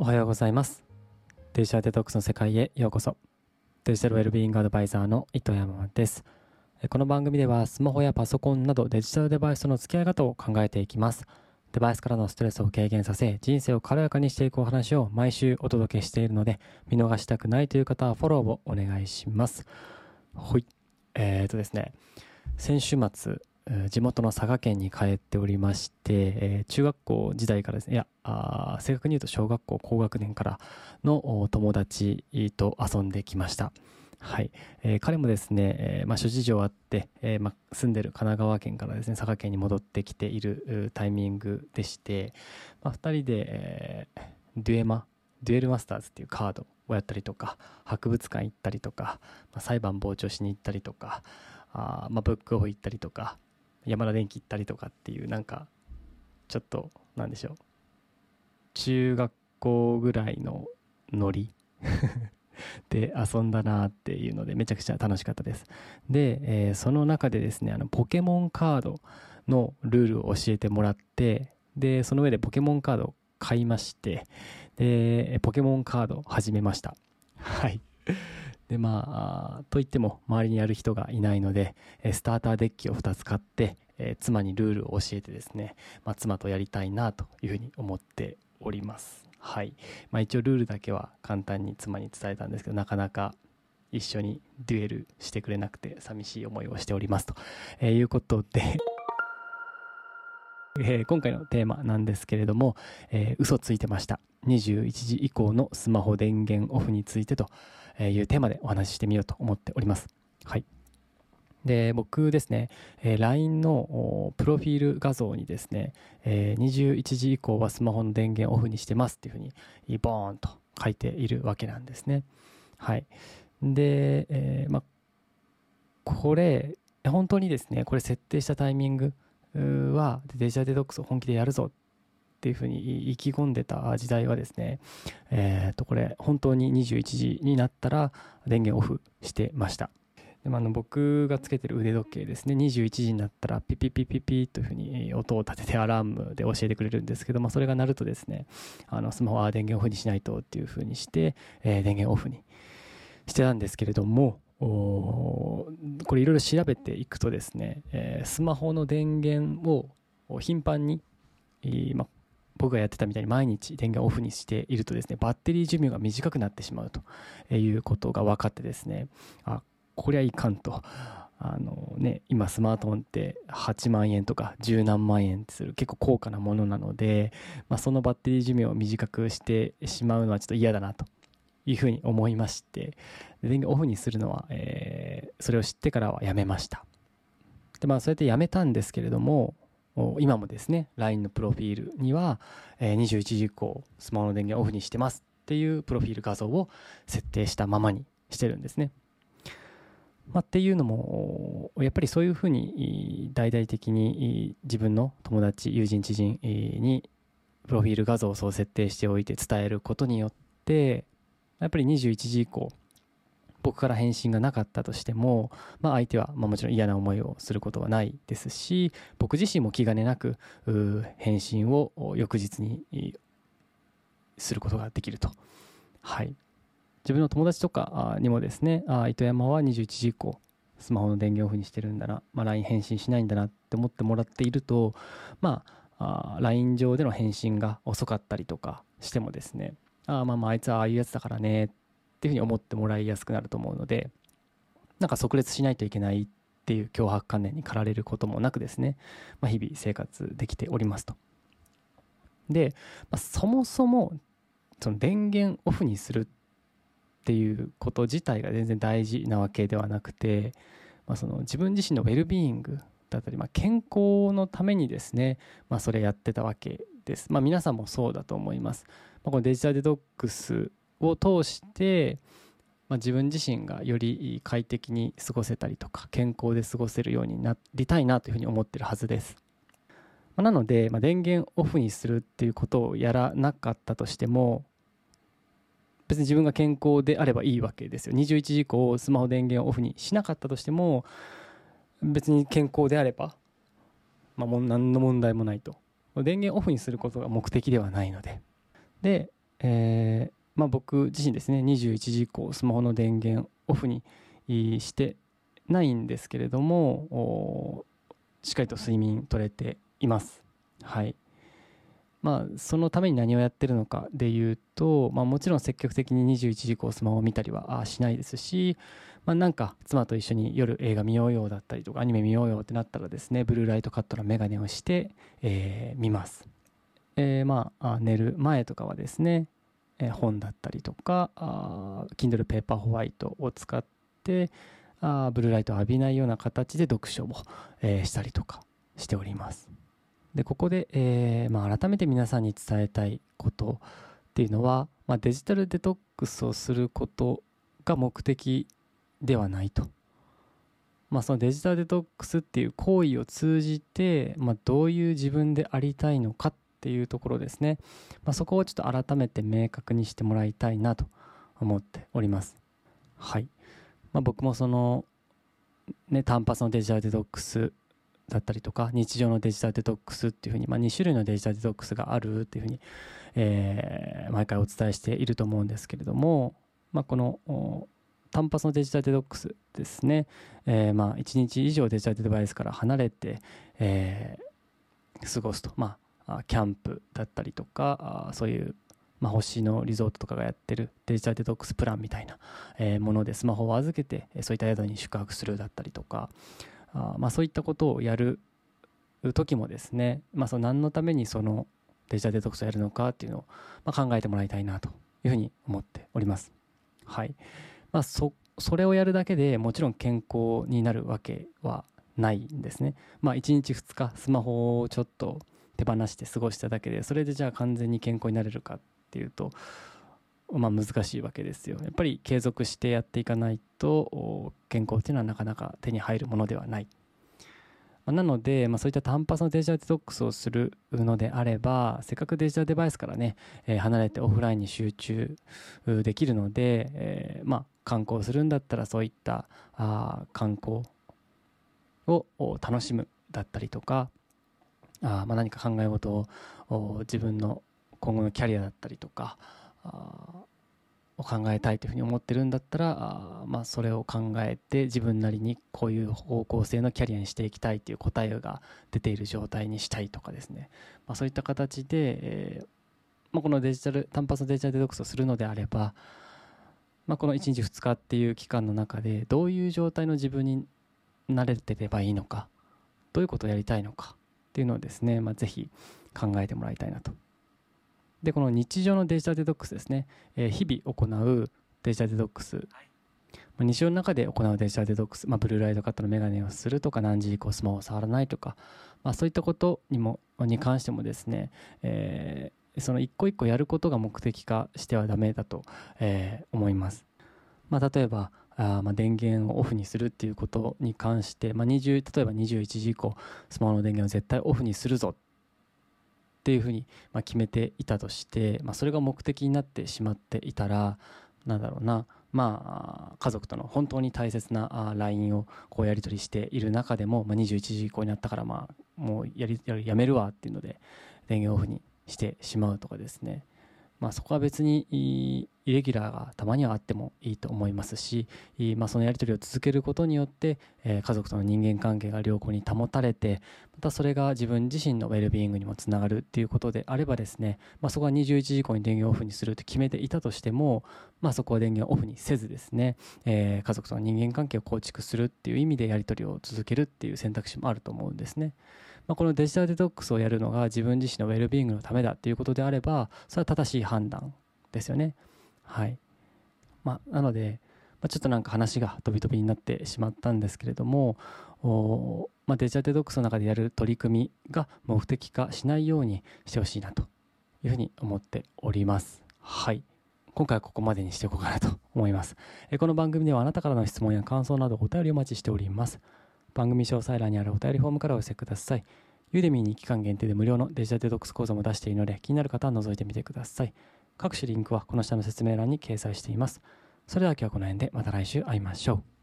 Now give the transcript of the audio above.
おはようございます。デジタルデトックスの世界へようこそ。デジタルウェルビーイングアドバイザーの糸山です。この番組ではスマホやパソコンなどデジタルデバイスとの付き合い方を考えていきます。デバイスからのストレスを軽減させ人生を軽やかにしていくお話を毎週お届けしているので見逃したくないという方はフォローをお願いします。はい。えーとですね。先週末地元の佐賀県に帰っておりまして、え、中学校時代からですね、いや、あ正確に言うと小学校高学年からの友達と遊んできました。はい。えー、彼もですね、えー、まあ、諸事情あって、えー、まあ、住んでる神奈川県からですね、佐賀県に戻ってきているタイミングでして、まあ、2人で、えデュエマ、デュエルマスターズっていうカードをやったりとか、博物館行ったりとか、まあ、裁判傍聴しに行ったりとか、あまあ、ブックオフ行ったりとか、山田電機行ったりとかっていうなんかちょっとなんでしょう。中学校ぐらいのノリ で遊んだなっていうのでめちゃくちゃ楽しかったです。で、えー、その中でですねあのポケモンカードのルールを教えてもらってでその上でポケモンカードを買いましてでポケモンカード始めました。はい。でまあといっても周りにやる人がいないのでスターターデッキを2つ買って、え、妻にルールを教えてですね、まあ、妻とやりたいなというふうに思っております。はい。まあ、一応ルールだけは簡単に妻に伝えたんですけどなかなか一緒にデュエルしてくれなくて寂しい思いをしておりますと、え、いうことでえ、今回のテーマなんですけれども、えー、嘘ついてました。21時以降のスマホ電源オフについてというテーマでお話ししてみようと思っております。はい。で、僕ですね、え、LINE のプロフィール画像にですね、え、21時以降はスマホの電源オフにしてますっていうふうに、ボーンと書いているわけなんですね。はい。で、えー、まこれ、本当にですね、これ設定したタイミングはデジタルデトックスを本気でやるぞっっていうふうに意気込んでた時代はですね、えっ、と、これ、本当に21時になったら電源オフしてました。であの僕がつけてる腕時計ですね、21時になったらピピピピピというふうに音を立ててアラームで教えてくれるんですけど、まあ、それが鳴るとですね、あのスマホは電源オフにしないとっていうふうにして、えー、電源オフにしてたんですけれども、これいろいろ調べていくとですね、えー、スマホの電源を頻繁に、まあ、僕がやってたみたいに毎日電源オフにしているとですね、バッテリー寿命が短くなってしまうということが分かってですね、あ、こりゃいかんと。あのね、今スマートフォンって8万円とか10何万円する結構高価なものなので、まあ、そのバッテリー寿命を短くしてしまうのはちょっと嫌だなというふうに思いまして電源オフにするのは、えー、それを知ってからはやめましたでまあそうやってやめたんですけれども今もですね LINE のプロフィールには、え21時以降スマホの電源オフにしてますっていうプロフィール画像を設定したままにしてるんですね。まあ、っていうのもやっぱりそういうふうに大々的に自分の友達友人知人にプロフィール画像をそう設定しておいて伝えることによってやっぱり21時以降僕から返信がなかったとしても、まあ、相手はまもちろん嫌な思いをすることはないですし僕自身も気兼ねなく返信を翌日にすることができると。はい自分の友達とかにもですね、あ糸山は21時以降、スマホの電源オフにしてるんだな、まあ、LINE 返信しないんだなって思ってもらっていると、まあ、あ LINE 上での返信が遅かったりとかしてもですね、あまあまああいつはああいうやつだからねっっていうふうに思ってもらいやすくなると思うのでなんか即列しないといけないっていう脅迫観念に駆られることもなくですね、まあ、日々生活できておりますと。で、まあ、そもそもその電源オフにするっていうこと自体が全然大事なわけではなくて、まあ、その自分自身のウェルビーイングだったり、まあ、健康のためにですね、まあ、それやってたわけです。まあ、皆さんもそうだと思います。まあ、このデジタルデトックスを通して、まあ、自分自身がより快適に過ごせたりとか健康で過ごせるようになりたいなというふうに思ってるはずです。まあ、なので、まあ、電源オフにするっていうことをやらなかったとしても別に自分が健康であればいいわけですよ。21時以降スマホ電源をオフにしなかったとしても別に健康であれば、まあ、もう何の問題もないと。電源オフにすることが目的ではないので。でえーまあ、僕自身ですね21時以降スマホの電源オフにしてないんですけれどもしっかりと睡眠取れています。はい。まあそのために何をやってるのかでいうと、まあ、もちろん積極的に21時以降スマホを見たりはしないですし、まあ、なんか妻と一緒に夜映画見ようよだったりとかアニメ見ようよってなったらですねブルーライトカットのメガネをして、えー、見ます。えー、まあ寝る前とかはですね、本だったりとかあ Kindle ペーパーホワイトを使ってあブルーライトを浴びないような形で読書を、えー、したりとかしておりますでここで、えーまあ、改めて皆さんに伝えたいことっていうのは、まあ、デジタルデトックスをすることが目的ではないと。まあ、そのデジタルデトックスっていう行為を通じて、まあ、どういう自分でありたいのかっっていうところですね、まあ、そこをちょっと改めて明確にしてもらいたいなと思っております。はい、まあ、僕もそのね単発のデジタルデトックスだったりとか日常のデジタルデトックスっていうふうに、まあ、2種類のデジタルデトックスがあるっていうふうに、えー、毎回お伝えしていると思うんですけれども、まあ、この単発のデジタルデトックスですね、えー、まあ1日以上デジタルデバイスから離れて、えー、過ごすと、まあ、キャンプだったりとかそういう、まあ、星のリゾートとかがやってるデジタルデトックスプランみたいな、えものでスマホを預けてそういった宿に宿泊するだったりとかあ、まあ、そういったことをやる時もですね、まあ、その何のためにそのデジタルデトックスをやるのかっていうのを、ま、考えてもらいたいなというふうに思っております。はいまあ、そそれをやるだけでもちろん健康になるわけはないんですね。まあ、1日2日スマホをちょっと手放して過ごしただけでそれでじゃあ完全に健康になれるかっていうと、まあ、難しいわけですよやっぱり継続してやっていかないと健康っていうのはなかなか手に入るものではない。なので、まあ、そういった単発のデジタルデトックスをするのであればせっかくデジタルデバイスからね、えー、離れてオフラインに集中できるので、えー、まあ、観光するんだったらそういったあ観光を楽しむだったりとかあまあ何か考え事を自分の今後のキャリアだったりとかを考えたいというふうに思ってるんだったらあ、まあ、それを考えて自分なりにこういう方向性のキャリアにしていきたいという答えが出ている状態にしたいとかですね、まあ、そういった形で、えーまあ、このデジタル単発のデジタルデトックスをするのであれば、まあ、この1日2日っていう期間の中でどういう状態の自分になれてればいいのかどういうことをやりたいのかっていうのをですね、まあ、ぜひ考えてもらいたいなと。でこの日常のデジタルデトックスですね、えー、日々行うデジタルデトックス、はい、まあ、日常の中で行うデジタルデトックス、まあ、ブルーライトカットのメガネをするとか何時以降スマホを触らないとか、まあ、そういったことにもに関してもですね、えー、その一個一個やることが目的化してはダメだと、えー、思います。まあ、例えばあまあ電源をオフにするっていうことに関して、まあ、20例えば21時以降スマホの電源を絶対オフにするぞっていうふうにまあ決めていたとして、まあ、それが目的になってしまっていたらなんだろうなまあ、家族との本当に大切な LINE をこうやり取りしている中でも、まあ、21時以降になったから、まあ、もうやりやめるわっていうので電源オフにしてしまうとかですね、まあ、そこは別にイレギュラーがたまにはあってもいいと思いますし、まあ、そのやり取りを続けることによって、えー、家族との人間関係が良好に保たれてまたそれが自分自身のウェルビーイングにもつながるっていうことであればですね、まあ、そこは21時以降に電源オフにすると決めていたとしても、まあ、そこは電源オフにせずですね、えー、家族との人間関係を構築するっていう意味でやり取りを続けるっていう選択肢もあると思うんですね。まあ、このデジタルデトックスをやるのが自分自身のウェルビーイングのためだっていうことであればそれは正しい判断ですよね。はいまあ、なので、まあ、ちょっとなんか話が飛び飛びになってしまったんですけれどもお、まあ、デジタルデトックスの中でやる取り組みが目的化しないようにしてほしいなというふうに思っております。はい今回はここまでにしておこうかなと思います。この番組ではあなたからの質問や感想などお便りお待ちしております。番組詳細欄にあるお便りフォームからお寄せください。ユーデミーに期間限定で無料のデジタルデトックス講座も出しているので気になる方は覗いてみてください。各種リンクはこの下の説明欄に掲載しています。それでは今日はこの辺でまた来週会いましょう。